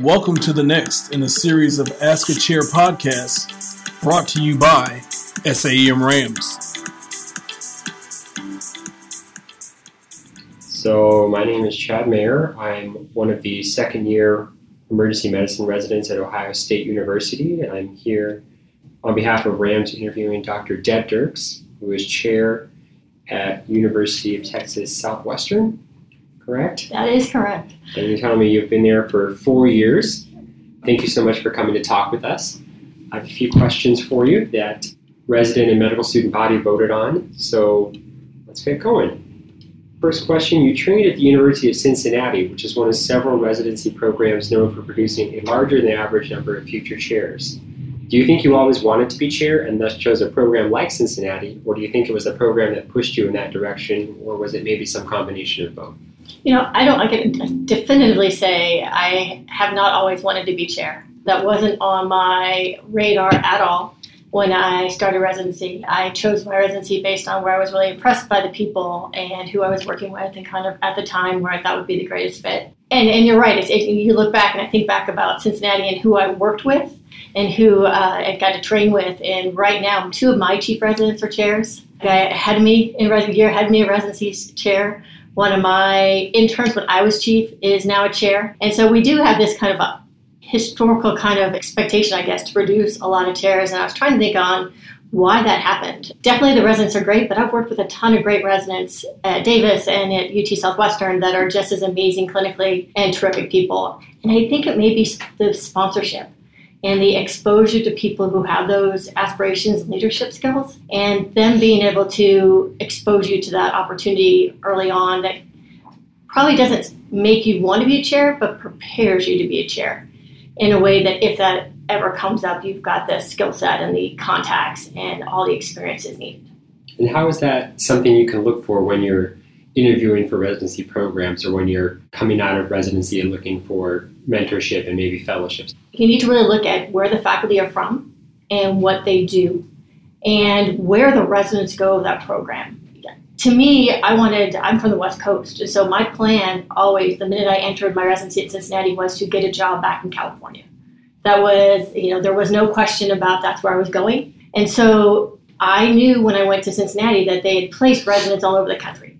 Welcome to the next in a series of Ask a Chair podcasts brought to you by SAEM Rams. So, my name is Chad Mayer. I'm one of the second year emergency medicine residents at Ohio State University, and I'm here on behalf of Rams interviewing Dr. Deb Diercks, who is chair at University of Texas Southwestern correct? That is correct. And you're telling me you've been there for four years. Thank you so much for coming to talk with us. I have a few questions for you that resident and medical student body voted on. So let's get going. First question You trained at the University of Cincinnati, which is one of several residency programs known for producing a larger than average number of future chairs. Do you think you always wanted to be chair and thus chose a program like Cincinnati, or do you think it was a program that pushed you in that direction, or was it maybe some combination of both? You know, I don't. I can definitively say I have not always wanted to be chair. That wasn't on my radar at all when I started residency. I chose my residency based on where I was really impressed by the people and who I was working with, and kind of at the time where I thought would be the greatest fit. And and you're right. It's, it, you look back and I think back about Cincinnati and who I worked with and who uh, I got to train with. And right now, two of my chief residents are chairs. The guy ahead of me in residency year had me a residency chair one of my interns when I was chief is now a chair. And so we do have this kind of a historical kind of expectation, I guess, to produce a lot of chairs. And I was trying to think on why that happened. Definitely the residents are great, but I've worked with a ton of great residents at Davis and at UT Southwestern that are just as amazing clinically and terrific people. And I think it may be the sponsorship and the exposure to people who have those aspirations and leadership skills, and them being able to expose you to that opportunity early on that probably doesn't make you want to be a chair, but prepares you to be a chair in a way that if that ever comes up, you've got the skill set and the contacts and all the experiences needed. And how is that something you can look for when you're interviewing for residency programs or when you're coming out of residency and looking for mentorship and maybe fellowships? You need to really look at where the faculty are from and what they do and where the residents go of that program. To me, I wanted, I'm from the West Coast, so my plan always, the minute I entered my residency at Cincinnati, was to get a job back in California. That was, you know, there was no question about that's where I was going. And so I knew when I went to Cincinnati that they had placed residents all over the country.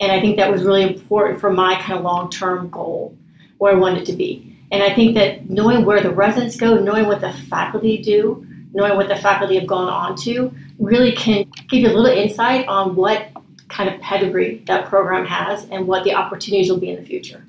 And I think that was really important for my kind of long term goal where I want it to be. And I think that knowing where the residents go, knowing what the faculty do, knowing what the faculty have gone on to, really can give you a little insight on what kind of pedigree that program has and what the opportunities will be in the future.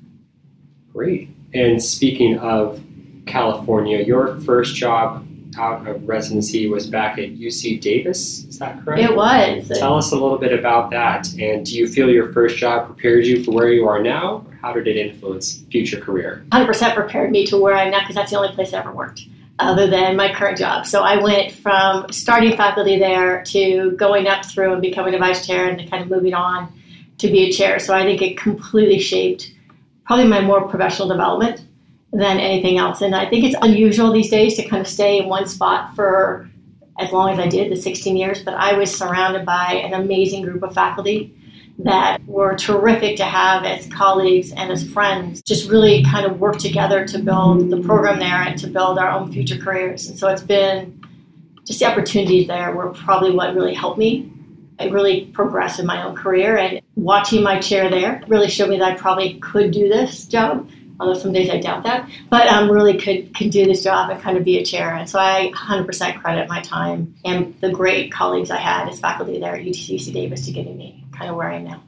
Great. And speaking of California, your first job out of residency was back at UC Davis. Is that correct? It was. Tell us a little bit about that. And do you feel your first job prepared you for where you are now? Or how did it influence future career? 100% prepared me to where I'm now because that's the only place I ever worked other than my current job. So I went from starting faculty there to going up through and becoming a vice chair and kind of moving on to be a chair. So I think it completely shaped probably my more professional development than anything else. And I think it's unusual these days to kind of stay in one spot for as long as I did, the 16 years, but I was surrounded by an amazing group of faculty that were terrific to have as colleagues and as friends. Just really kind of work together to build the program there and to build our own future careers. And so it's been just the opportunities there were probably what really helped me. I really progressed in my own career and watching my chair there really showed me that I probably could do this job although some days I doubt that. But um, really could could do this job and kind of be a chair. And so I 100% credit my time and the great colleagues I had as faculty there at UTC Davis to getting me kind of where I am now.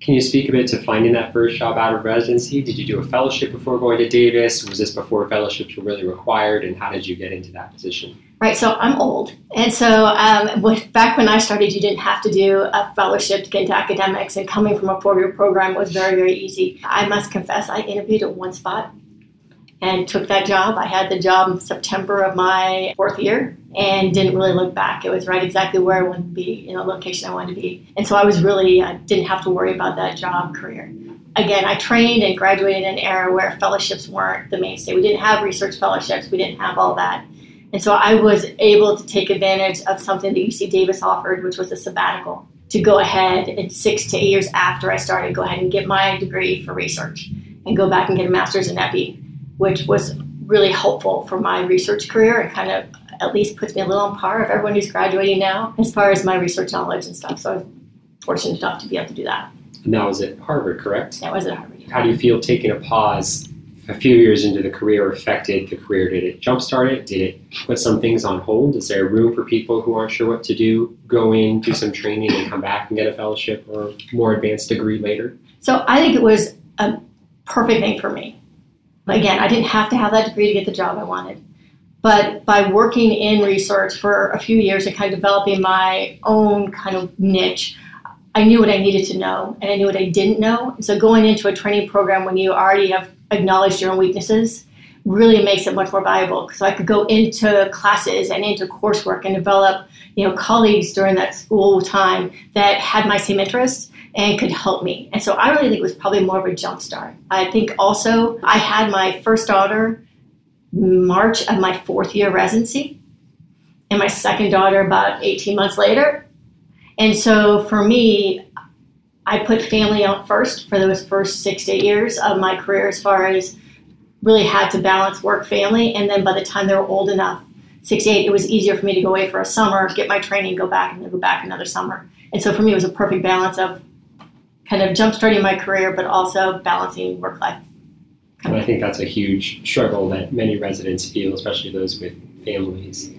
Can you speak a bit to finding that first job out of residency? Did you do a fellowship before going to Davis? Was this before fellowships were really required? And how did you get into that position? Right, so I'm old. And so um, with, back when I started, you didn't have to do a fellowship to get into academics, and coming from a four year program was very, very easy. I must confess, I interviewed at one spot and took that job. I had the job in September of my fourth year and didn't really look back. It was right exactly where I wanted to be, in the location I wanted to be. And so I was really, I didn't have to worry about that job career. Again, I trained and graduated in an era where fellowships weren't the mainstay. We didn't have research fellowships, we didn't have all that. And so I was able to take advantage of something that UC Davis offered, which was a sabbatical, to go ahead and six to eight years after I started, go ahead and get my degree for research and go back and get a master's in epi which was really helpful for my research career and kind of at least puts me a little on par of everyone who's graduating now as far as my research knowledge and stuff. So I was fortunate enough to be able to do that. And that was at Harvard, correct? That was at Harvard. How do you feel taking a pause a few years into the career affected the career? Did it jumpstart it? Did it put some things on hold? Is there room for people who aren't sure what to do, go in, do some training, and come back and get a fellowship or more advanced degree later? So I think it was a perfect thing for me. Again, I didn't have to have that degree to get the job I wanted. But by working in research for a few years and kind of developing my own kind of niche, I knew what I needed to know and I knew what I didn't know. So going into a training program when you already have acknowledged your own weaknesses really makes it much more valuable So I could go into classes and into coursework and develop, you know, colleagues during that school time that had my same interests and could help me. And so I really think it was probably more of a jump start. I think also I had my first daughter March of my fourth year residency and my second daughter about 18 months later. And so for me, I put family out first for those first six to eight years of my career as far as really had to balance work family. And then by the time they were old enough, six, eight, it was easier for me to go away for a summer, get my training, go back, and then go back another summer. And so for me, it was a perfect balance of kind of jump starting my career, but also balancing work life. And I think that's a huge struggle that many residents feel, especially those with families.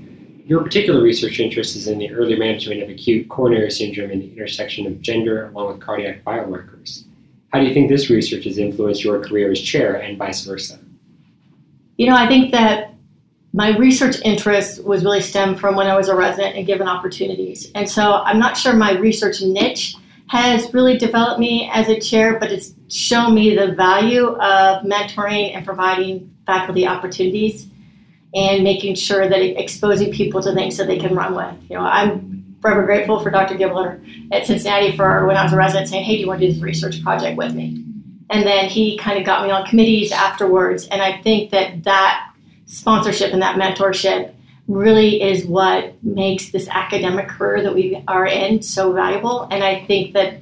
Your particular research interest is in the early management of acute coronary syndrome and the intersection of gender along with cardiac biomarkers. How do you think this research has influenced your career as chair and vice versa? You know, I think that my research interest was really stemmed from when I was a resident and given opportunities. And so I'm not sure my research niche has really developed me as a chair, but it's shown me the value of mentoring and providing faculty opportunities and making sure that exposing people to things that they can run with. You know, I'm forever grateful for Dr. Gibler at Cincinnati for when I was a resident saying, "Hey, do you want to do this research project with me?" And then he kind of got me on committees afterwards, and I think that that sponsorship and that mentorship really is what makes this academic career that we are in so valuable. And I think that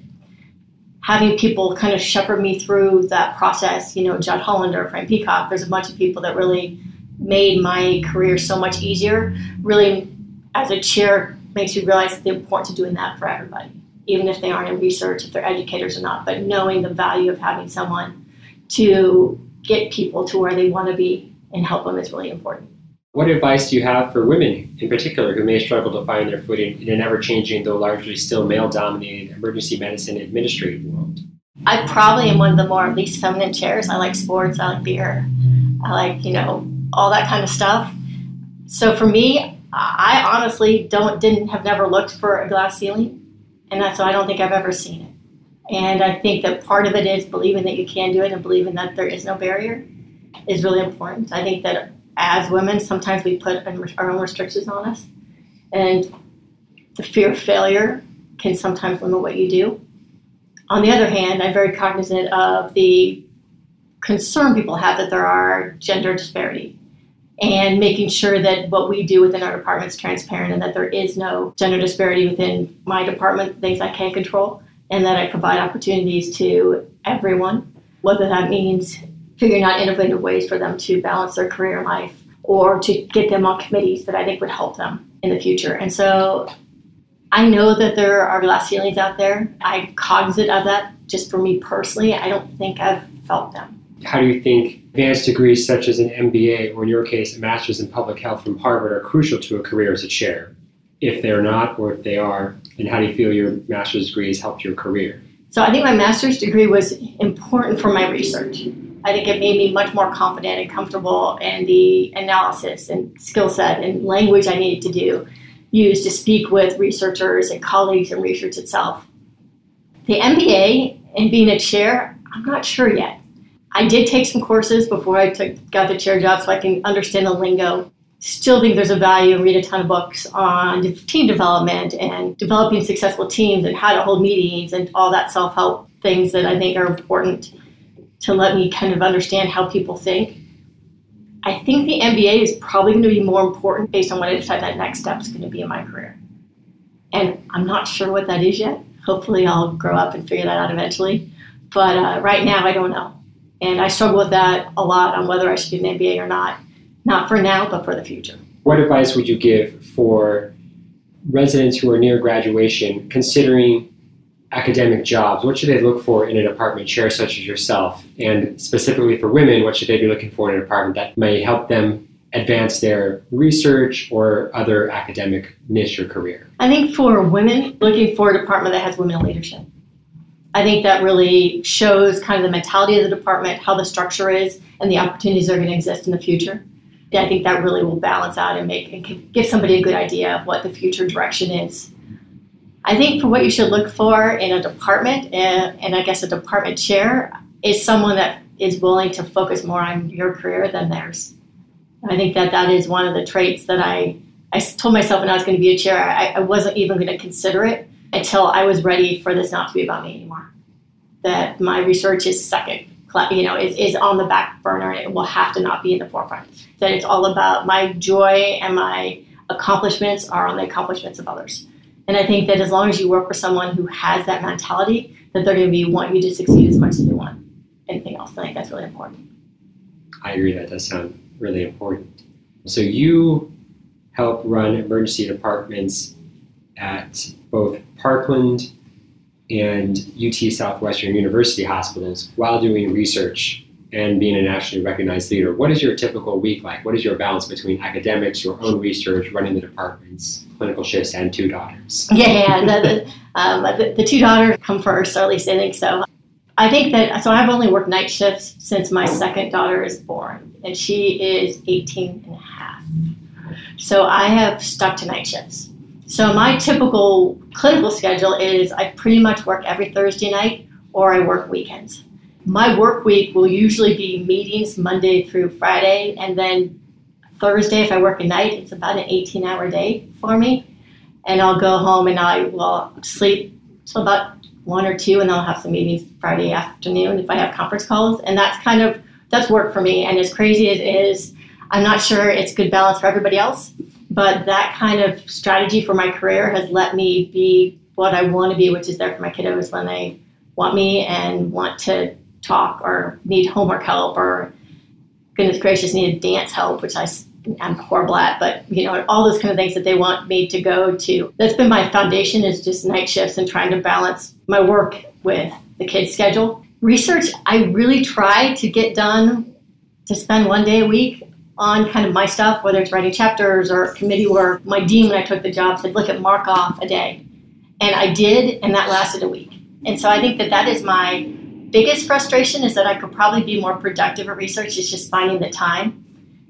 having people kind of shepherd me through that process, you know, Judd Hollander, Frank Peacock, there's a bunch of people that really made my career so much easier. Really, as a chair, makes you realize the importance of doing that for everybody, even if they aren't in research, if they're educators or not. But knowing the value of having someone to get people to where they want to be and help them is really important. What advice do you have for women in particular who may struggle to find their footing in an ever changing, though largely still male dominated emergency medicine administrative world? I probably am one of the more least feminine chairs. I like sports, I like beer, I like, you know, all that kind of stuff. So for me, I honestly don't didn't have never looked for a glass ceiling, and that's so I don't think I've ever seen it. And I think that part of it is believing that you can do it and believing that there is no barrier is really important. I think that as women, sometimes we put our own restrictions on us, and the fear of failure can sometimes limit what you do. On the other hand, I'm very cognizant of the concern people have that there are gender disparity and making sure that what we do within our department is transparent and that there is no gender disparity within my department, things I can't control, and that I provide opportunities to everyone, whether that means figuring out innovative ways for them to balance their career life or to get them on committees that I think would help them in the future. And so I know that there are glass ceilings out there. I'm cognizant of that just for me personally. I don't think I've felt them. How do you think advanced degrees such as an MBA or in your case a master's in public health from Harvard are crucial to a career as a chair? If they're not or if they are, and how do you feel your master's degree has helped your career? So I think my master's degree was important for my research. I think it made me much more confident and comfortable in the analysis and skill set and language I needed to do, use to speak with researchers and colleagues in research itself. The MBA and being a chair, I'm not sure yet. I did take some courses before I took got the chair job so I can understand the lingo. Still think there's a value and read a ton of books on team development and developing successful teams and how to hold meetings and all that self-help things that I think are important to let me kind of understand how people think. I think the MBA is probably going to be more important based on what I decide that next step is going to be in my career. And I'm not sure what that is yet. Hopefully, I'll grow up and figure that out eventually. But uh, right now, I don't know. And I struggle with that a lot on whether I should do an MBA or not. Not for now, but for the future. What advice would you give for residents who are near graduation considering academic jobs? What should they look for in a department chair such as yourself? And specifically for women, what should they be looking for in a department that may help them advance their research or other academic niche or career? I think for women, looking for a department that has women in leadership. I think that really shows kind of the mentality of the department, how the structure is, and the opportunities that are going to exist in the future. I think that really will balance out and make and give somebody a good idea of what the future direction is. I think for what you should look for in a department, and, and I guess a department chair, is someone that is willing to focus more on your career than theirs. I think that that is one of the traits that I, I told myself when I was going to be a chair, I, I wasn't even going to consider it until I was ready for this not to be about me anymore. That my research is second, you know, is, is on the back burner and it will have to not be in the forefront. That it's all about my joy and my accomplishments are on the accomplishments of others. And I think that as long as you work with someone who has that mentality, that they're going to be want you to succeed as much as they want anything else. I think that's really important. I agree. That does sound really important. So you help run emergency departments at both Parkland and UT Southwestern University hospitals while doing research and being a nationally recognized leader. What is your typical week like? What is your balance between academics, your own research, running the departments, clinical shifts, and two daughters? Yeah, yeah. The, the, um, the, the two daughters come first, or at least I think so. I think that, so I've only worked night shifts since my second daughter is born, and she is 18 and a half. So I have stuck to night shifts. So my typical clinical schedule is I pretty much work every Thursday night or I work weekends. My work week will usually be meetings Monday through Friday, and then Thursday, if I work a night, it's about an 18 hour day for me. And I'll go home and I will sleep till about one or two, and I'll have some meetings Friday afternoon if I have conference calls. And that's kind of that's work for me. And as crazy as it is, I'm not sure it's good balance for everybody else. But that kind of strategy for my career has let me be what I want to be, which is there for my kiddos when they want me and want to talk or need homework help or goodness gracious need dance help, which I I'm horrible at, but you know, all those kind of things that they want me to go to. That's been my foundation is just night shifts and trying to balance my work with the kids' schedule. Research, I really try to get done to spend one day a week on kind of my stuff, whether it's writing chapters or committee work. My dean, when I took the job, said, look at mark off a day. And I did, and that lasted a week. And so I think that that is my biggest frustration is that I could probably be more productive at research. It's just finding the time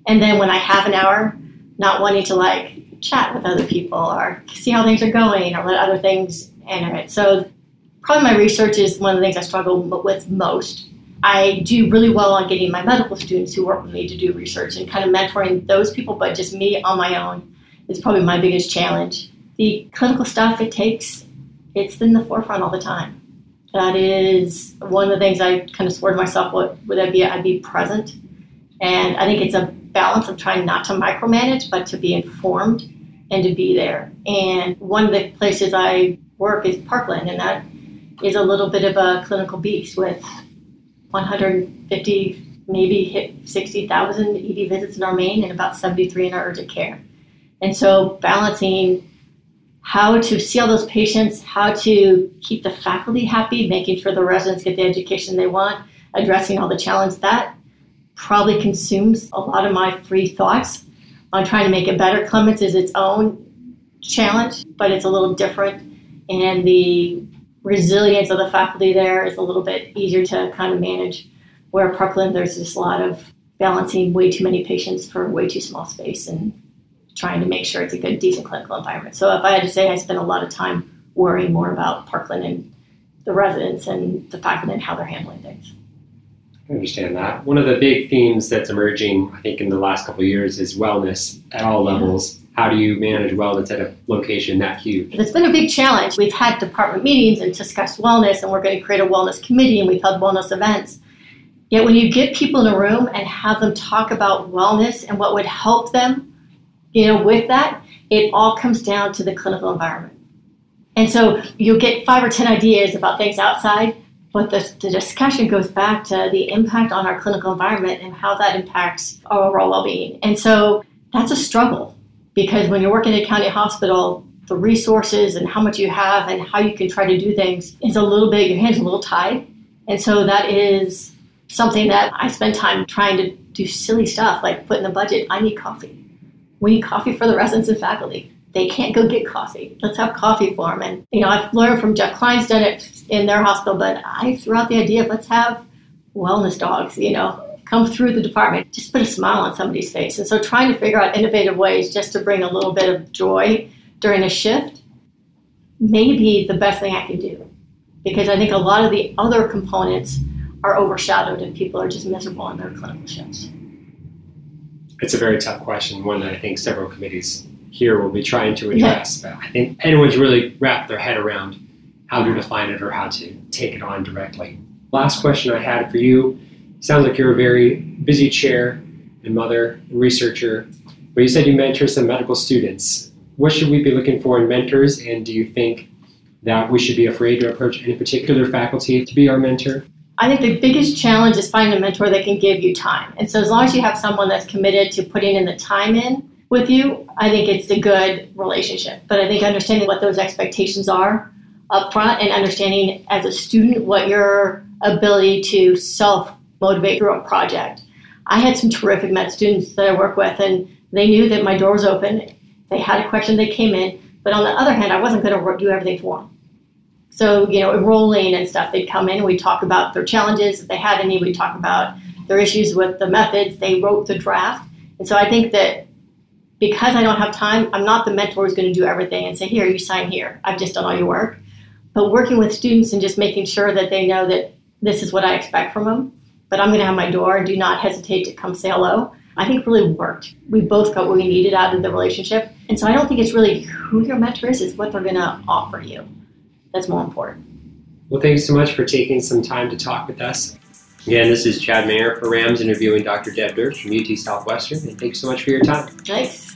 and then when I have an hour, not wanting to like chat with other people or see how things are going or let other things enter it. So probably my research is one of the things I struggle with most. I do really well on getting my medical students who work with me to do research and kind of mentoring those people, but just me on my own is probably my biggest challenge. The clinical stuff it takes, it's in the forefront all the time. That is one of the things I kind of swore to myself would, would I be I'd be present. And I think it's a balance of trying not to micromanage, but to be informed and to be there. And one of the places I work is Parkland, and that is a little bit of a clinical beast with 150, maybe hit 60,000 ED visits in our main and about 73 in our urgent care. And so balancing how to see all those patients, how to keep the faculty happy, making sure the residents get the education they want, addressing all the challenges that probably consumes a lot of my free thoughts on trying to make it better. Clements is its own challenge, but it's a little different, and the resilience of the faculty there is a little bit easier to kind of manage. Where Parkland, there's just a lot of balancing way too many patients for way too small space and trying to make sure it's a good, decent clinical environment. So if I had to say, I spent a lot of time worrying more about Parkland and the residents and the faculty and how they're handling things. I understand that. One of the big themes that's emerging, I think, in the last couple of years is wellness at all levels. How do you manage wellness at a location that huge? It's been a big challenge. We've had department meetings and discussed wellness, and we're going to create a wellness committee, and we've held wellness events. Yet, when you get people in a room and have them talk about wellness and what would help them, you know, with that, it all comes down to the clinical environment. And so you'll get five or ten ideas about things outside, But the, the discussion goes back to the impact on our clinical environment and how that impacts our overall well being. And so that's a struggle because when you're working at a county hospital, the resources and how much you have and how you can try to do things is a little bit, your hands a little tied. And so that is something that I spend time trying to do silly stuff like put in the budget. I need coffee. We need coffee for the residents and faculty. They can't go get coffee. Let's have coffee for them. And, you know, I've learned from Jeff Kline's done it in their hospital, but I threw out the idea of let's have wellness dogs, you know, come through the department, just put a smile on somebody's face. And so trying to figure out innovative ways just to bring a little bit of joy during a shift may be the best thing I can do. Because I think a lot of the other components are overshadowed and people are just miserable in their clinical shifts. It's a very tough question, one that I think several committees here will be trying to address. Yeah. But I think anyone's really wrapped their head around how to define it or how to take it on directly. Last question I had for you sounds like you're a very busy chair and mother researcher, but you said you mentor some medical students. What should we be looking for in mentors, and do you think that we should be afraid to approach any particular faculty to be our mentor? I think the biggest challenge is finding a mentor that can give you time. And so, as long as you have someone that's committed to putting in the time in with you, I think it's a good relationship. But I think understanding what those expectations are up front and understanding as a student what your ability to self motivate through a project. I had some terrific med students that I work with, and they knew that my door was open. They had a question, they came in. But on the other hand, I wasn't going to do everything for them. So, you know, enrolling and stuff, they'd come in and we'd talk about their challenges. If they had any, we'd talk about their issues with the methods. They wrote the draft. And so I think that because I don't have time, I'm not the mentor who's going to do everything and say, here, you sign here. I've just done all your work. But working with students and just making sure that they know that this is what I expect from them, but I'm going to have my door. Do not hesitate to come say hello. I think really worked. We both got what we needed out of the relationship. And so I don't think it's really who your mentor is, it's what they're going to offer you that's more important. Well, thanks so much for taking some time to talk with us. Again, this is Chad Mayer for RAMS interviewing Dr. Deb Diercks from UT Southwestern, and thanks so much for your time. Thanks.